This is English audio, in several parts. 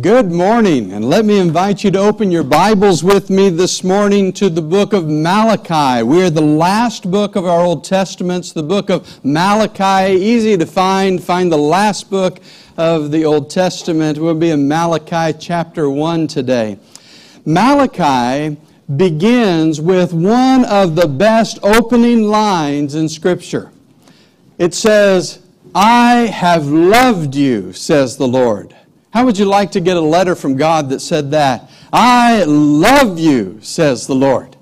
Good morning, and let me invite you to open your Bibles with me this morning to the book of Malachi. We are the last book of our Old Testaments, the book of Malachi. Easy to find. Find the last book of the Old Testament. We'll be in Malachi chapter 1 today. Malachi begins with one of the best opening lines in Scripture. It says, I have loved you, says the Lord. How would you like to get a letter from God that said that? I love you, says the Lord.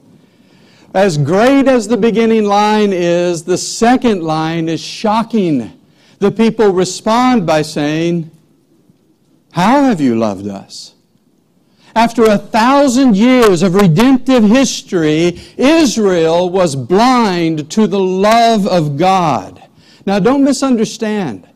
As great as the beginning line is, the second line is shocking. The people respond by saying, How have you loved us? After a thousand years of redemptive history, Israel was blind to the love of God. Now, don't misunderstand.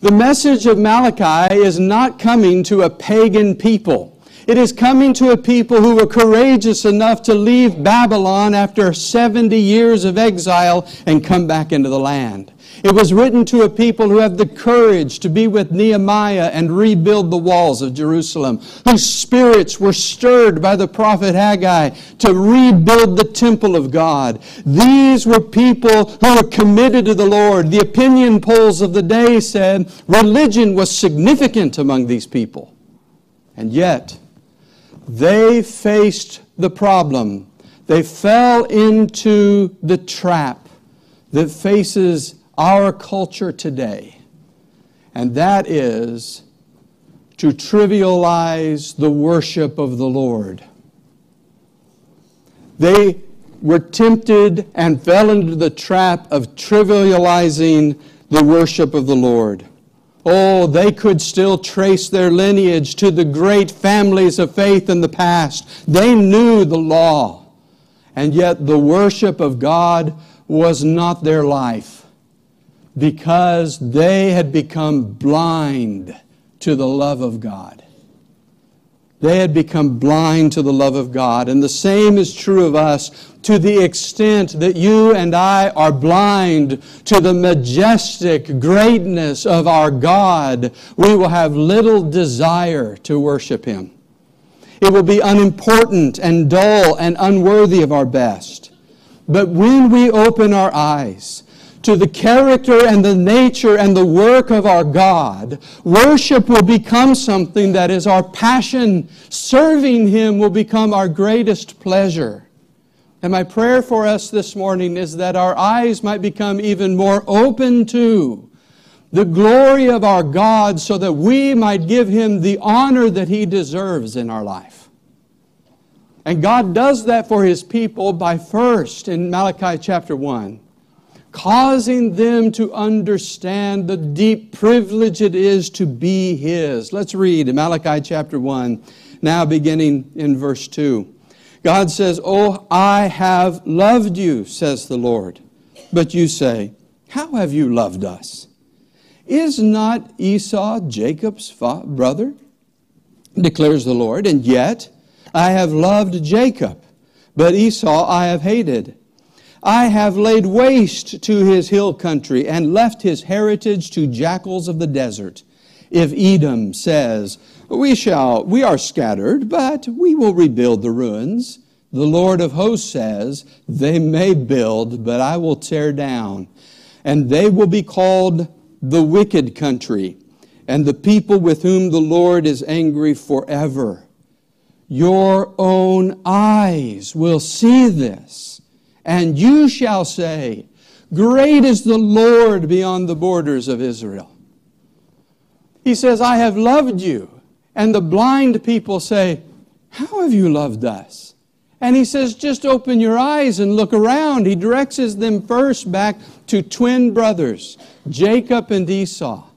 The message of Malachi is not coming to a pagan people. It is coming to a people who were courageous enough to leave Babylon after 70 years of exile and come back into the land. It was written to a people who have the courage to be with Nehemiah and rebuild the walls of Jerusalem, whose spirits were stirred by the prophet Haggai to rebuild the temple of God. These were people who were committed to the Lord. The opinion polls of the day said religion was significant among these people. And yet, they faced the problem. They fell into the trap that faces our culture today, and that is to trivialize the worship of the Lord. They were tempted and fell into the trap of trivializing the worship of the Lord. Oh, they could still trace their lineage to the great families of faith in the past. They knew the law, and yet the worship of God was not their life because they had become blind to the love of God. They had become blind to the love of God. And the same is true of us to the extent that you and I are blind to the majestic greatness of our God, we will have little desire to worship Him. It will be unimportant and dull and unworthy of our best. But when we open our eyes, to the character and the nature and the work of our God, worship will become something that is our passion. Serving Him will become our greatest pleasure. And my prayer for us this morning is that our eyes might become even more open to the glory of our God so that we might give Him the honor that He deserves in our life. And God does that for His people by first, in Malachi chapter 1, causing them to understand the deep privilege it is to be His. Let's read Malachi chapter 1, now beginning in verse 2. God says, Oh, I have loved you, says the Lord. But you say, How have you loved us? Is not Esau Jacob's brother? Declares the Lord. And yet I have loved Jacob, but Esau I have hated. I have laid waste to his hill country and left his heritage to jackals of the desert. If Edom says, we shall, we are scattered, but we will rebuild the ruins. The Lord of hosts says, they may build, but I will tear down. And they will be called the wicked country, and the people with whom the Lord is angry forever. Your own eyes will see this and you shall say, Great is the Lord beyond the borders of Israel. He says, I have loved you. And the blind people say, How have you loved us? And he says, Just open your eyes and look around. He directs them first back to twin brothers, Jacob and Esau.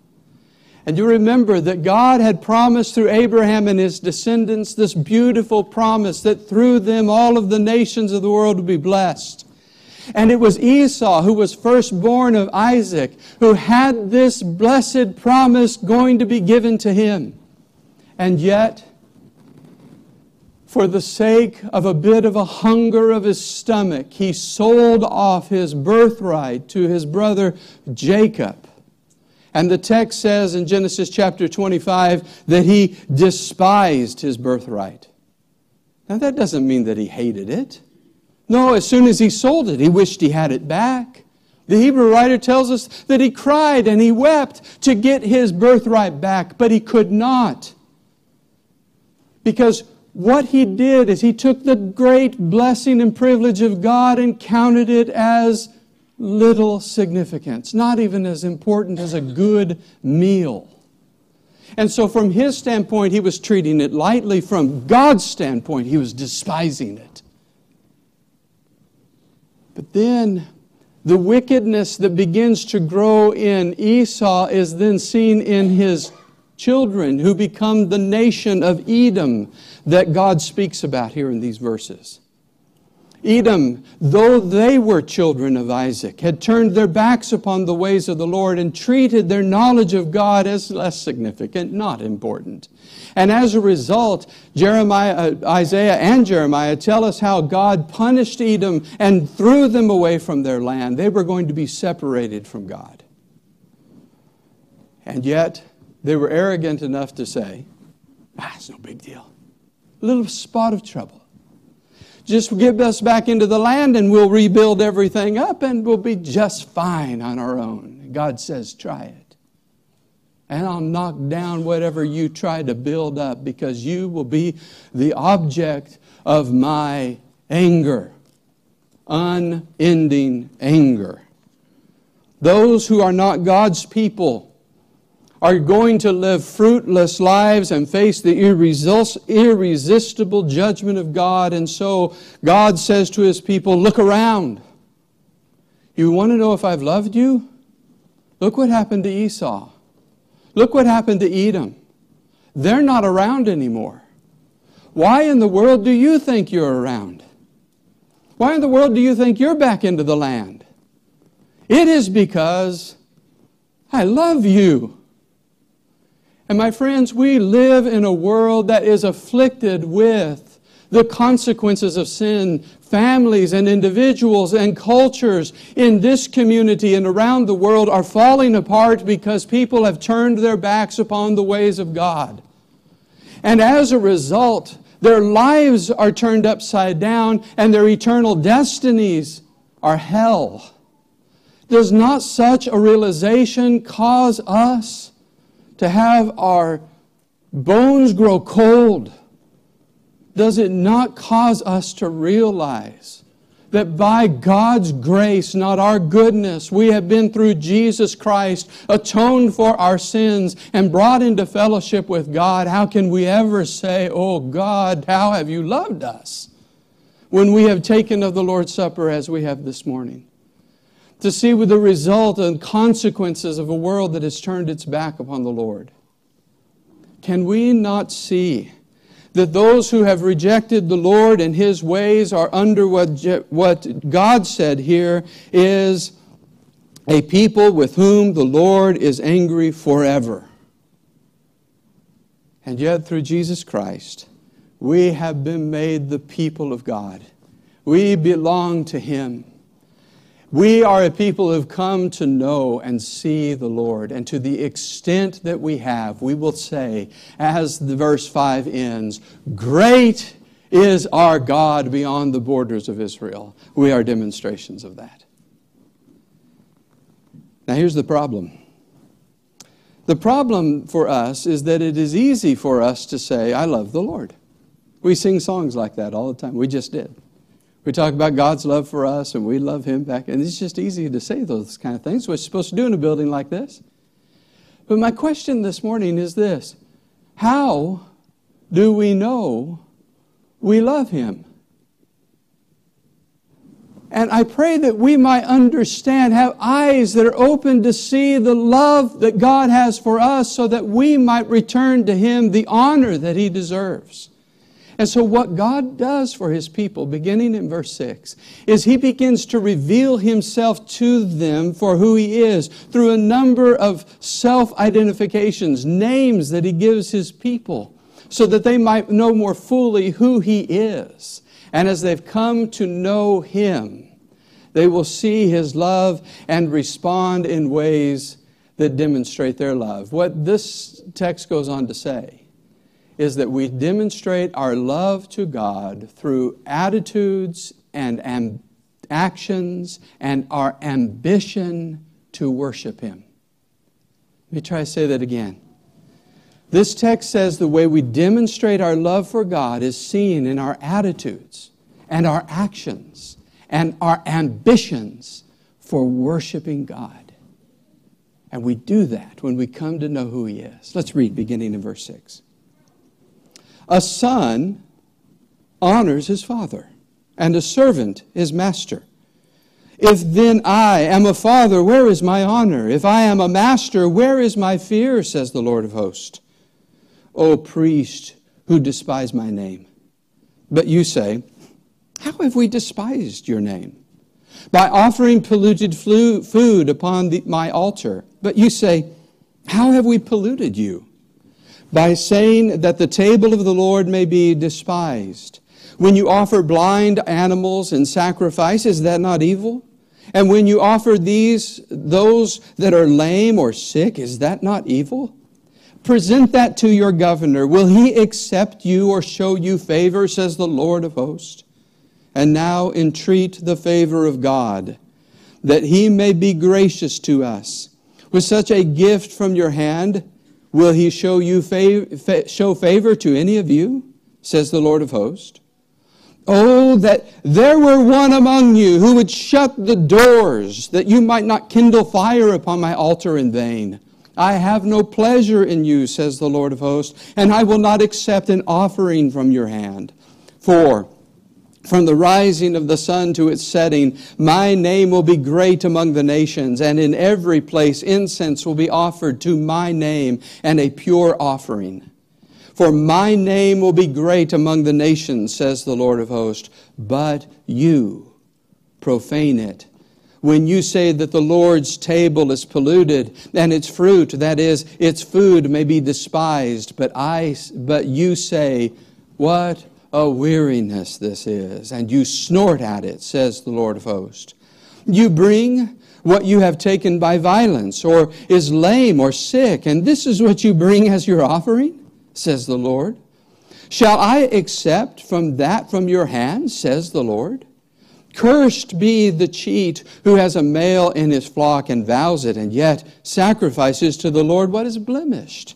And you remember that God had promised through Abraham and his descendants this beautiful promise that through them all of the nations of the world would be blessed. And it was Esau, who was firstborn of Isaac, who had this blessed promise going to be given to him. And yet, for the sake of a bit of a hunger of his stomach, he sold off his birthright to his brother Jacob And the text says in Genesis chapter 25 that he despised his birthright. Now, that doesn't mean that he hated it. No, as soon as he sold it, he wished he had it back. The Hebrew writer tells us that he cried and he wept to get his birthright back, but he could not. Because what he did is he took the great blessing and privilege of God and counted it as little significance, not even as important as a good meal. And so, from his standpoint, he was treating it lightly. From God's standpoint, he was despising it. But then, the wickedness that begins to grow in Esau is then seen in his children who become the nation of Edom that God speaks about here in these verses. Edom, though they were children of Isaac, had turned their backs upon the ways of the Lord and treated their knowledge of God as less significant, not important. And as a result, Jeremiah, uh, Isaiah and Jeremiah tell us how God punished Edom and threw them away from their land. They were going to be separated from God. And yet, they were arrogant enough to say, ah, it's no big deal. A little spot of trouble. Just give us back into the land and we'll rebuild everything up and we'll be just fine on our own. God says, try it. And I'll knock down whatever you try to build up because you will be the object of my anger. Unending anger. Those who are not God's people are going to live fruitless lives and face the irresistible judgment of God. And so God says to his people, Look around. You want to know if I've loved you? Look what happened to Esau. Look what happened to Edom. They're not around anymore. Why in the world do you think you're around? Why in the world do you think you're back into the land? It is because I love you. And my friends, we live in a world that is afflicted with the consequences of sin. Families and individuals and cultures in this community and around the world are falling apart because people have turned their backs upon the ways of God. And as a result, their lives are turned upside down and their eternal destinies are hell. Does not such a realization cause us to have our bones grow cold, does it not cause us to realize that by God's grace, not our goodness, we have been through Jesus Christ, atoned for our sins, and brought into fellowship with God? How can we ever say, Oh God, how have you loved us? When we have taken of the Lord's Supper as we have this morning to see with the result and consequences of a world that has turned its back upon the Lord. Can we not see that those who have rejected the Lord and His ways are under what, what God said here is a people with whom the Lord is angry forever? And yet, through Jesus Christ, we have been made the people of God. We belong to Him. We are a people who have come to know and see the Lord. And to the extent that we have, we will say, as the verse 5 ends, Great is our God beyond the borders of Israel. We are demonstrations of that. Now, here's the problem. The problem for us is that it is easy for us to say, I love the Lord. We sing songs like that all the time. We just did. We talk about God's love for us and we love Him back. And it's just easy to say those kind of things, what you're supposed to do in a building like this. But my question this morning is this How do we know we love Him? And I pray that we might understand, have eyes that are open to see the love that God has for us so that we might return to Him the honor that He deserves. And so, what God does for His people, beginning in verse 6, is He begins to reveal Himself to them for who He is through a number of self identifications, names that He gives His people, so that they might know more fully who He is. And as they've come to know Him, they will see His love and respond in ways that demonstrate their love. What this text goes on to say is that we demonstrate our love to God through attitudes and actions and our ambition to worship Him. Let me try to say that again. This text says the way we demonstrate our love for God is seen in our attitudes and our actions and our ambitions for worshiping God. And we do that when we come to know who He is. Let's read beginning in verse 6. A son honors his father, and a servant his master. If then I am a father, where is my honor? If I am a master, where is my fear? says the Lord of hosts. O priest who despise my name. But you say, How have we despised your name? By offering polluted food upon the, my altar. But you say, How have we polluted you? By saying that the table of the Lord may be despised. When you offer blind animals in sacrifice, is that not evil? And when you offer these, those that are lame or sick, is that not evil? Present that to your governor. Will he accept you or show you favor, says the Lord of hosts? And now entreat the favor of God, that he may be gracious to us. With such a gift from your hand, will he show you fav- show favor to any of you, says the Lord of hosts? Oh, that there were one among you who would shut the doors, that you might not kindle fire upon my altar in vain. I have no pleasure in you, says the Lord of hosts, and I will not accept an offering from your hand. For from the rising of the sun to its setting, my name will be great among the nations, and in every place incense will be offered to my name and a pure offering. For my name will be great among the nations, says the Lord of hosts, but you profane it when you say that the Lord's table is polluted and its fruit, that is, its food may be despised, but, I, but you say, What a weariness this is, and you snort at it, says the Lord of hosts. You bring what you have taken by violence, or is lame or sick, and this is what you bring as your offering, says the Lord. Shall I accept from that from your hand, says the Lord? Cursed be the cheat who has a male in his flock and vows it, and yet sacrifices to the Lord what is blemished.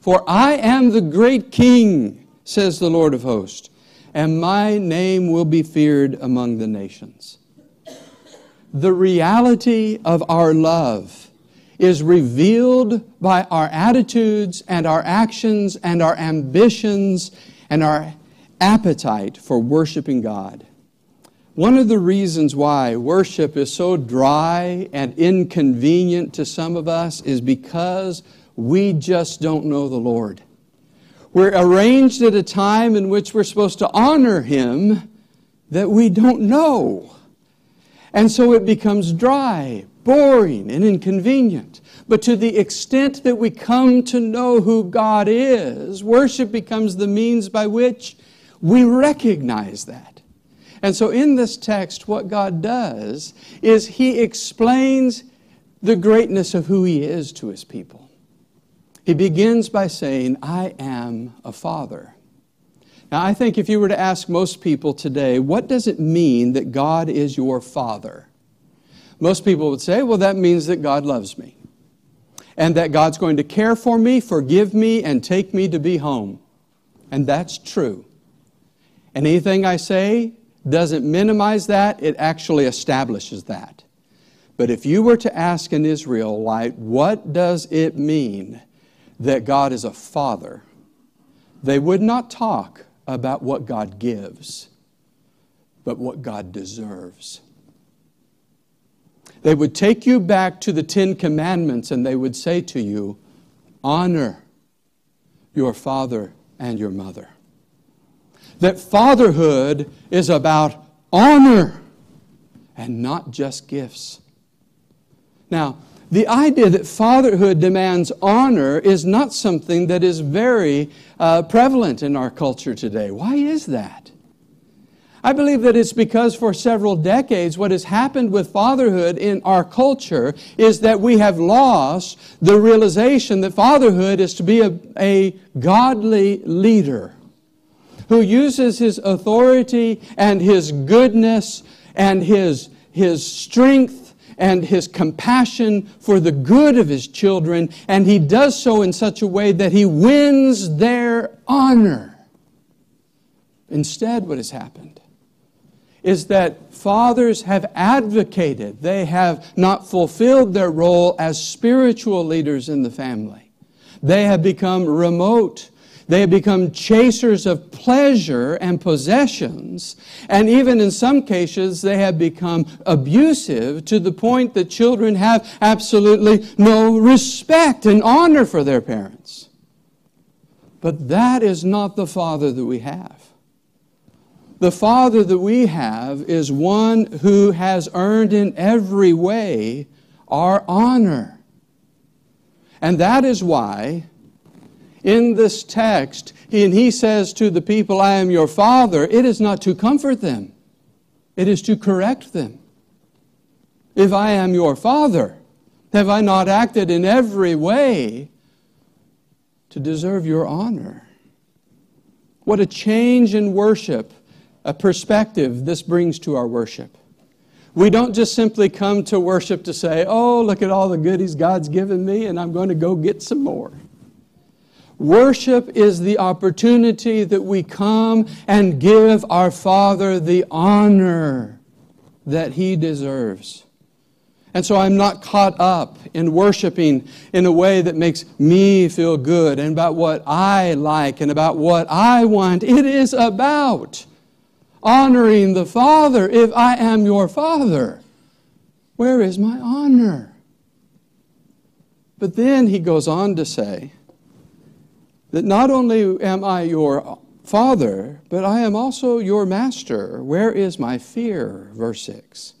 For I am the great king, says the Lord of hosts, and my name will be feared among the nations. The reality of our love is revealed by our attitudes and our actions and our ambitions and our appetite for worshiping God. One of the reasons why worship is so dry and inconvenient to some of us is because we just don't know the Lord. We're arranged at a time in which we're supposed to honor Him that we don't know. And so it becomes dry, boring, and inconvenient. But to the extent that we come to know who God is, worship becomes the means by which we recognize that. And so in this text, what God does is He explains the greatness of who He is to His people. He begins by saying, I am a father. Now, I think if you were to ask most people today, what does it mean that God is your father? Most people would say, well, that means that God loves me and that God's going to care for me, forgive me, and take me to be home. And that's true. And anything I say doesn't minimize that, it actually establishes that. But if you were to ask an Israelite, what does it mean that God is a father? They would not talk about what God gives, but what God deserves. They would take you back to the Ten Commandments and they would say to you, Honor your father and your mother that fatherhood is about honor and not just gifts. Now, the idea that fatherhood demands honor is not something that is very uh, prevalent in our culture today. Why is that? I believe that it's because for several decades, what has happened with fatherhood in our culture is that we have lost the realization that fatherhood is to be a, a godly leader who uses his authority and his goodness and his, his strength and his compassion for the good of his children, and he does so in such a way that he wins their honor. Instead, what has happened is that fathers have advocated, they have not fulfilled their role as spiritual leaders in the family. They have become remote. They have become chasers of pleasure and possessions. And even in some cases, they have become abusive to the point that children have absolutely no respect and honor for their parents. But that is not the father that we have. The Father that we have is one who has earned in every way our honor. And that is why in this text, and he says to the people, I am your Father, it is not to comfort them, it is to correct them. If I am your Father, have I not acted in every way to deserve your honor? What a change in worship a perspective this brings to our worship. We don't just simply come to worship to say, oh, look at all the goodies God's given me, and I'm going to go get some more. Worship is the opportunity that we come and give our Father the honor that He deserves. And so I'm not caught up in worshiping in a way that makes me feel good and about what I like and about what I want. It is about honoring the Father. If I am your Father, where is my honor? But then he goes on to say that not only am I your Father, but I am also your Master. Where is my fear? Verse 6.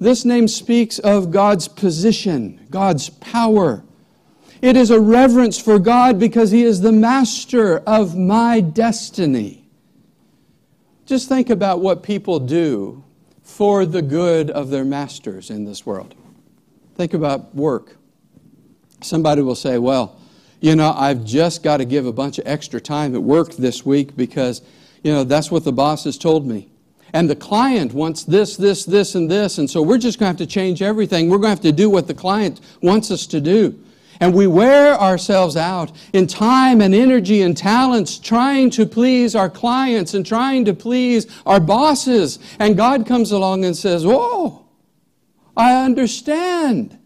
This name speaks of God's position, God's power. It is a reverence for God because He is the master of my destiny. Just think about what people do for the good of their masters in this world. Think about work. Somebody will say, Well, you know, I've just got to give a bunch of extra time at work this week because, you know, that's what the boss has told me. And the client wants this, this, this, and this, and so we're just going to have to change everything. We're going to have to do what the client wants us to do. And we wear ourselves out in time and energy and talents trying to please our clients and trying to please our bosses. And God comes along and says, Whoa, I understand.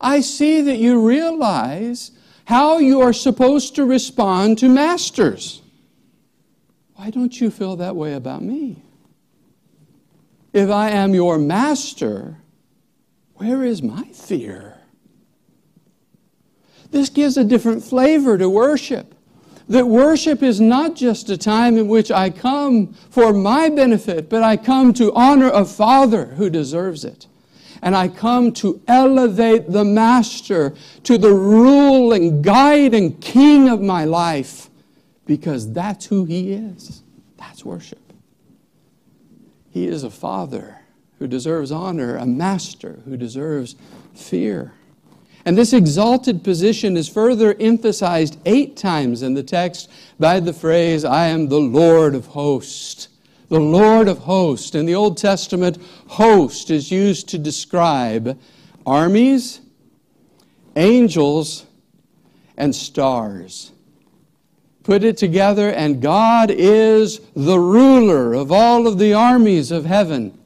I see that you realize how you are supposed to respond to masters. Why don't you feel that way about me? If I am your master, where is my fear? This gives a different flavor to worship. That worship is not just a time in which I come for my benefit, but I come to honor a Father who deserves it. And I come to elevate the Master to the ruling, guiding King of my life because that's who He is. That's worship. He is a Father who deserves honor, a Master who deserves fear. And this exalted position is further emphasized eight times in the text by the phrase, I am the Lord of hosts. The Lord of hosts. In the Old Testament, host is used to describe armies, angels, and stars. Put it together, and God is the ruler of all of the armies of heaven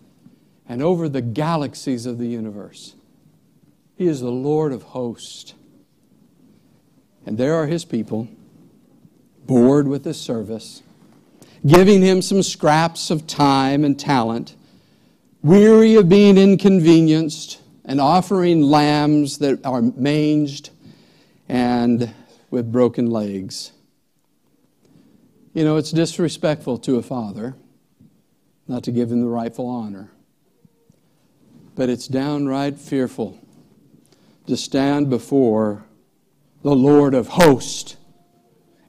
and over the galaxies of the universe. He is the Lord of hosts. And there are his people, bored with his service, giving him some scraps of time and talent, weary of being inconvenienced, and offering lambs that are manged and with broken legs. You know, it's disrespectful to a father not to give him the rightful honor, but it's downright fearful to stand before the Lord of hosts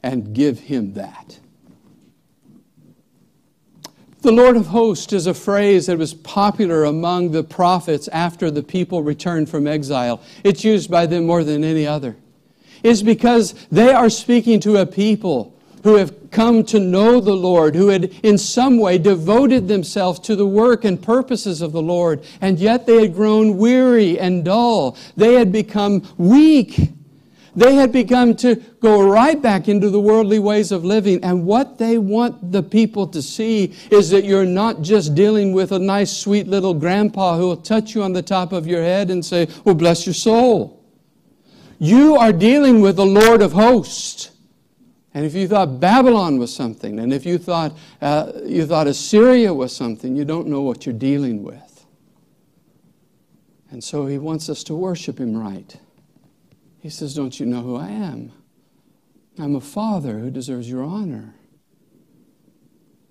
and give him that. The Lord of hosts is a phrase that was popular among the prophets after the people returned from exile. It's used by them more than any other. It's because they are speaking to a people who have come to know the Lord, who had in some way devoted themselves to the work and purposes of the Lord, and yet they had grown weary and dull. They had become weak. They had begun to go right back into the worldly ways of living. And what they want the people to see is that you're not just dealing with a nice, sweet little grandpa who will touch you on the top of your head and say, Well, bless your soul. You are dealing with the Lord of hosts. And if you thought Babylon was something, and if you thought, uh, you thought Assyria was something, you don't know what you're dealing with. And so he wants us to worship him right. He says, Don't you know who I am? I'm a father who deserves your honor.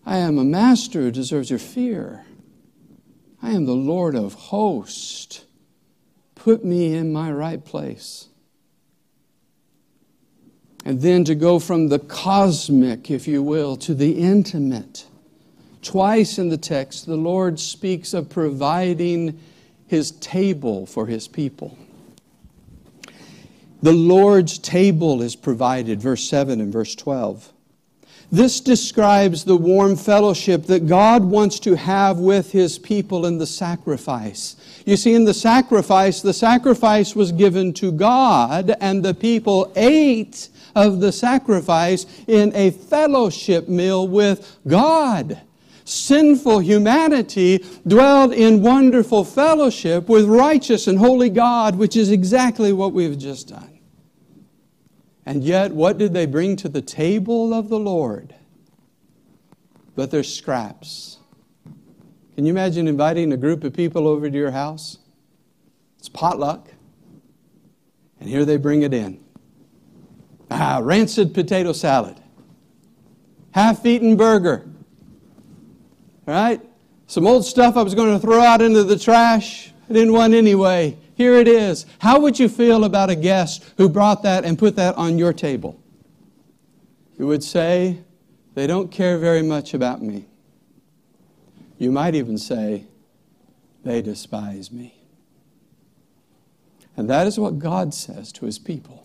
I am a master who deserves your fear. I am the Lord of hosts. Put me in my right place. And then to go from the cosmic, if you will, to the intimate. Twice in the text, the Lord speaks of providing his table for his people. The Lord's table is provided, verse 7 and verse 12. This describes the warm fellowship that God wants to have with His people in the sacrifice. You see, in the sacrifice, the sacrifice was given to God, and the people ate of the sacrifice in a fellowship meal with God. Sinful humanity dwelled in wonderful fellowship with righteous and holy God, which is exactly what we've just done. And yet, what did they bring to the table of the Lord? But their scraps. Can you imagine inviting a group of people over to your house? It's potluck. And here they bring it in ah, rancid potato salad, half eaten burger, right? Some old stuff I was going to throw out into the trash. I didn't want anyway. Here it is. How would you feel about a guest who brought that and put that on your table? You would say, they don't care very much about me. You might even say, they despise me. And that is what God says to his people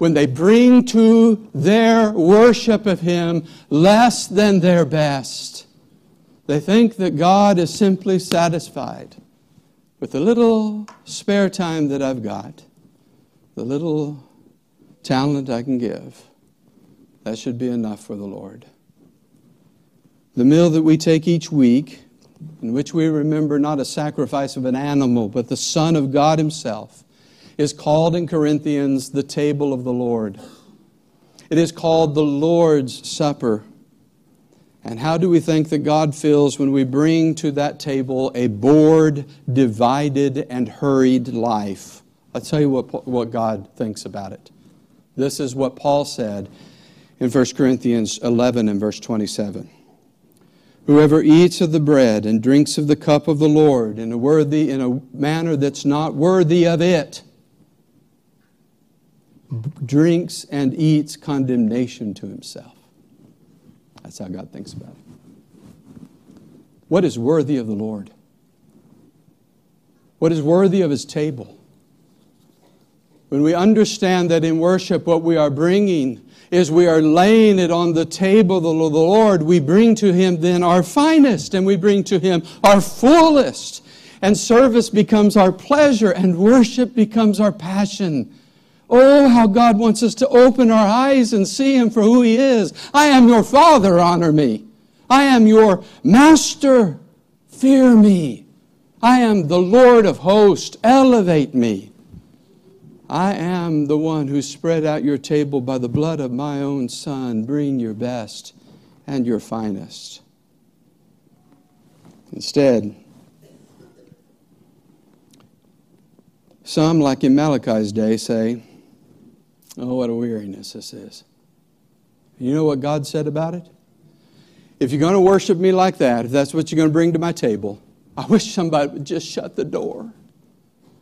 when they bring to their worship of Him less than their best, they think that God is simply satisfied with the little spare time that I've got, the little talent I can give. That should be enough for the Lord. The meal that we take each week, in which we remember not a sacrifice of an animal, but the Son of God Himself, is called in Corinthians the table of the Lord. It is called the Lord's Supper. And how do we think that God feels when we bring to that table a bored, divided, and hurried life? I'll tell you what, what God thinks about it. This is what Paul said in 1 Corinthians 11 and verse 27. Whoever eats of the bread and drinks of the cup of the Lord in a, worthy, in a manner that's not worthy of it drinks and eats condemnation to himself. That's how God thinks about it. What is worthy of the Lord? What is worthy of his table? When we understand that in worship, what we are bringing is we are laying it on the table of the Lord, we bring to him then our finest and we bring to him our fullest. And service becomes our pleasure and worship becomes our passion. Oh, how God wants us to open our eyes and see Him for who He is. I am your Father, honor me. I am your Master, fear me. I am the Lord of hosts, elevate me. I am the one who spread out your table by the blood of my own Son. Bring your best and your finest. Instead, some, like in Malachi's day, say, Oh, what a weariness this is. You know what God said about it? If you're going to worship me like that, if that's what you're going to bring to my table, I wish somebody would just shut the door.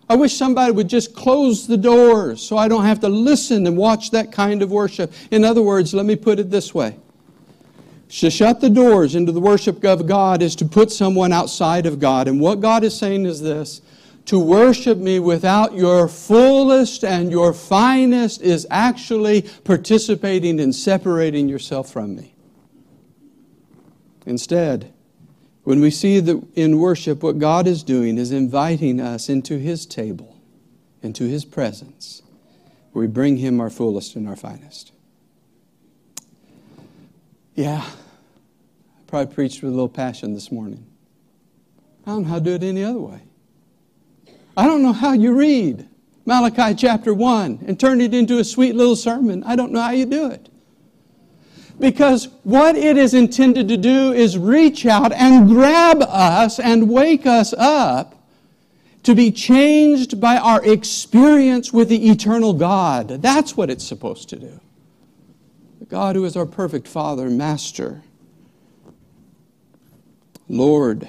I wish somebody would just close the doors so I don't have to listen and watch that kind of worship. In other words, let me put it this way To shut the doors into the worship of God is to put someone outside of God. And what God is saying is this to worship me without your fullest and your finest is actually participating in separating yourself from me. Instead, when we see that in worship, what God is doing is inviting us into His table, into His presence, we bring Him our fullest and our finest. Yeah, I probably preached with a little passion this morning. I don't know how to do it any other way. I don't know how you read Malachi chapter 1 and turn it into a sweet little sermon. I don't know how you do it. Because what it is intended to do is reach out and grab us and wake us up to be changed by our experience with the eternal God. That's what it's supposed to do. The God who is our perfect Father, Master, Lord,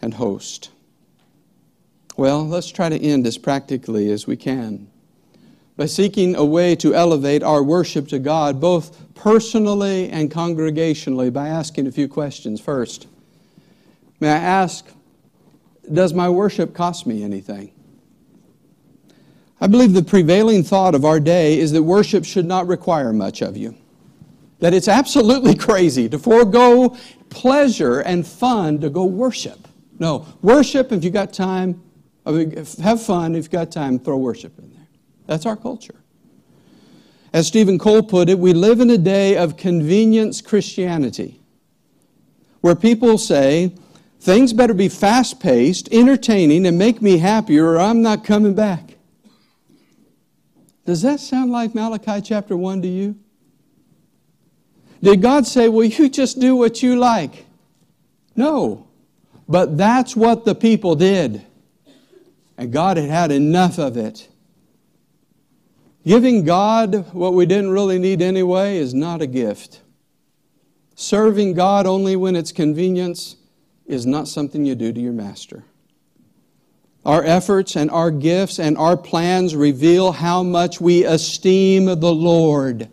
and host. Well, let's try to end as practically as we can by seeking a way to elevate our worship to God, both personally and congregationally, by asking a few questions. First, may I ask, does my worship cost me anything? I believe the prevailing thought of our day is that worship should not require much of you. That it's absolutely crazy to forego pleasure and fun to go worship. No, worship if you got time, Have fun. If you've got time, throw worship in there. That's our culture. As Steven Cole put it, we live in a day of convenience Christianity, where people say, things better be fast paced, entertaining, and make me happier, or I'm not coming back. Does that sound like Malachi chapter 1 to you? Did God say, Well, you just do what you like? No. But that's what the people did and God had had enough of it. Giving God what we didn't really need anyway is not a gift. Serving God only when it's convenience is not something you do to your master. Our efforts and our gifts and our plans reveal how much we esteem the Lord.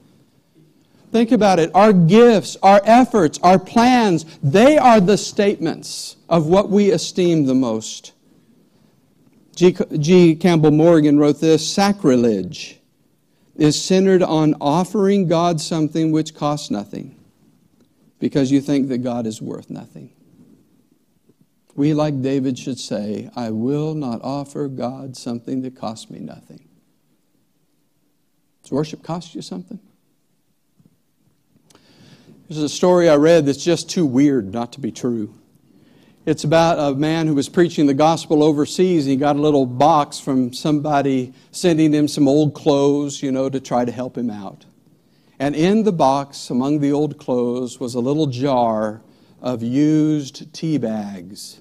Think about it. Our gifts, our efforts, our plans, they are the statements of what we esteem the most. G. G. Campbell Morgan wrote this Sacrilege is centered on offering God something which costs nothing because you think that God is worth nothing. We, like David, should say, I will not offer God something that costs me nothing. Does worship cost you something? There's a story I read that's just too weird not to be true. It's about a man who was preaching the gospel overseas. And he got a little box from somebody sending him some old clothes, you know, to try to help him out. And in the box, among the old clothes, was a little jar of used tea bags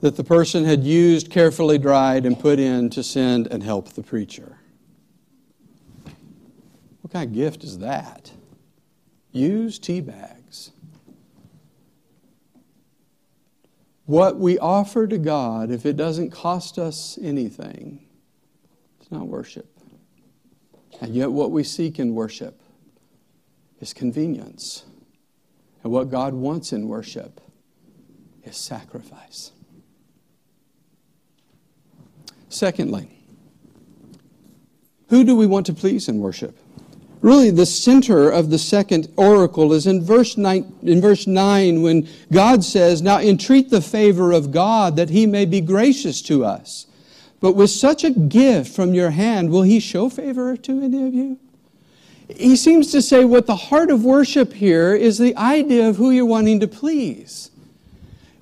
that the person had used, carefully dried, and put in to send and help the preacher. What kind of gift is that? Used tea bags. What we offer to God, if it doesn't cost us anything, it's not worship. And yet, what we seek in worship is convenience. And what God wants in worship is sacrifice. Secondly, who do we want to please in worship? Really, the center of the second oracle is in verse, nine, in verse 9 when God says, Now entreat the favor of God that he may be gracious to us. But with such a gift from your hand, will he show favor to any of you? He seems to say what the heart of worship here is the idea of who you're wanting to please.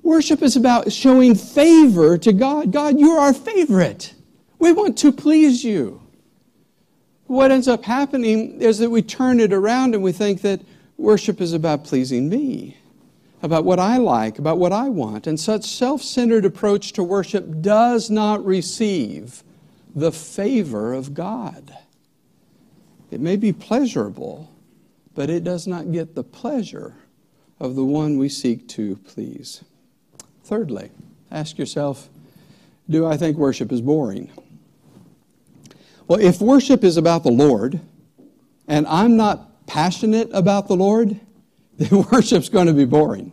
Worship is about showing favor to God. God, you're our favorite. We want to please you what ends up happening is that we turn it around and we think that worship is about pleasing me, about what I like, about what I want. And such self centered approach to worship does not receive the favor of God. It may be pleasurable, but it does not get the pleasure of the one we seek to please. Thirdly, ask yourself do I think worship is boring? Well, if worship is about the Lord, and I'm not passionate about the Lord, then worship's going to be boring.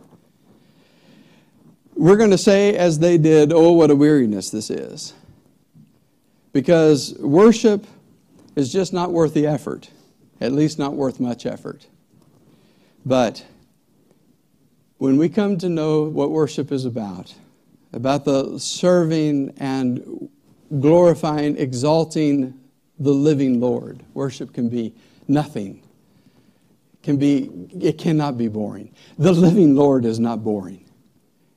We're going to say, as they did, oh, what a weariness this is. Because worship is just not worth the effort, at least not worth much effort. But when we come to know what worship is about, about the serving and glorifying, exalting the living Lord, worship can be nothing. Can be, it cannot be boring. The living Lord is not boring.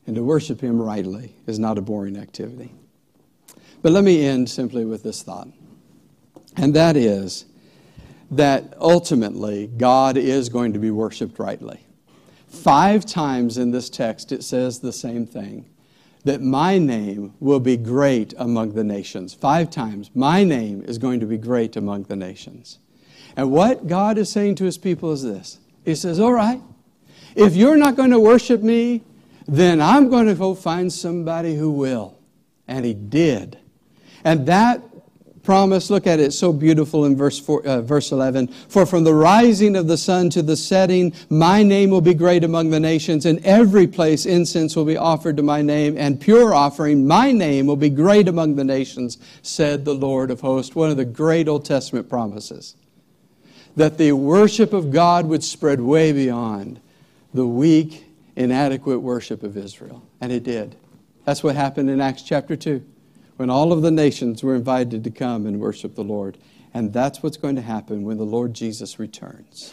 And to worship Him rightly is not a boring activity. But let me end simply with this thought. And that is that ultimately God is going to be worshiped rightly. Five times in this text it says the same thing that my name will be great among the nations. Five times, my name is going to be great among the nations. And what God is saying to his people is this He says, All right, if you're not going to worship me, then I'm going to go find somebody who will. And he did. And that promise, look at it, so beautiful in verse, four, uh, verse 11. For from the rising of the sun to the setting, my name will be great among the nations. In every place, incense will be offered to my name, and pure offering, my name will be great among the nations, said the Lord of hosts. One of the great Old Testament promises. That the worship of God would spread way beyond the weak, inadequate worship of Israel. And it did. That's what happened in Acts chapter 2 when all of the nations were invited to come and worship the Lord. And that's what's going to happen when the Lord Jesus returns.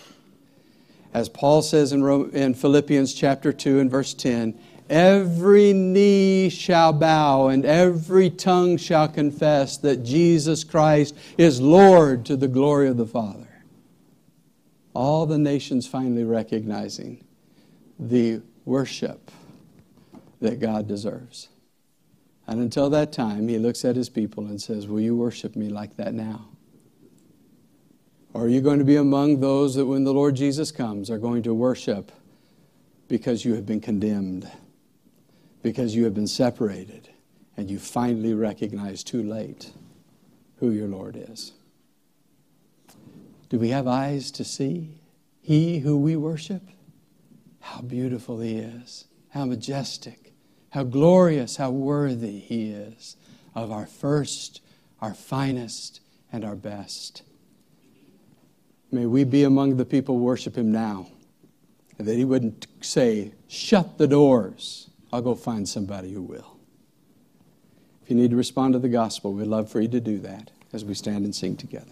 As Paul says in, Philippians chapter 2 and verse 10, every knee shall bow and every tongue shall confess that Jesus Christ is Lord to the glory of the Father. All the nations finally recognizing the worship that God deserves. And until that time, he looks at his people and says, Will you worship me like that now? Or are you going to be among those that, when the Lord Jesus comes, are going to worship because you have been condemned, because you have been separated, and you finally recognize too late who your Lord is? Do we have eyes to see He who we worship? How beautiful He is, how majestic how glorious, how worthy He is of our first, our finest, and our best. May we be among the people who worship Him now. And that He wouldn't say, Shut the doors. I'll go find somebody who will. If you need to respond to the gospel, we'd love for you to do that as we stand and sing together.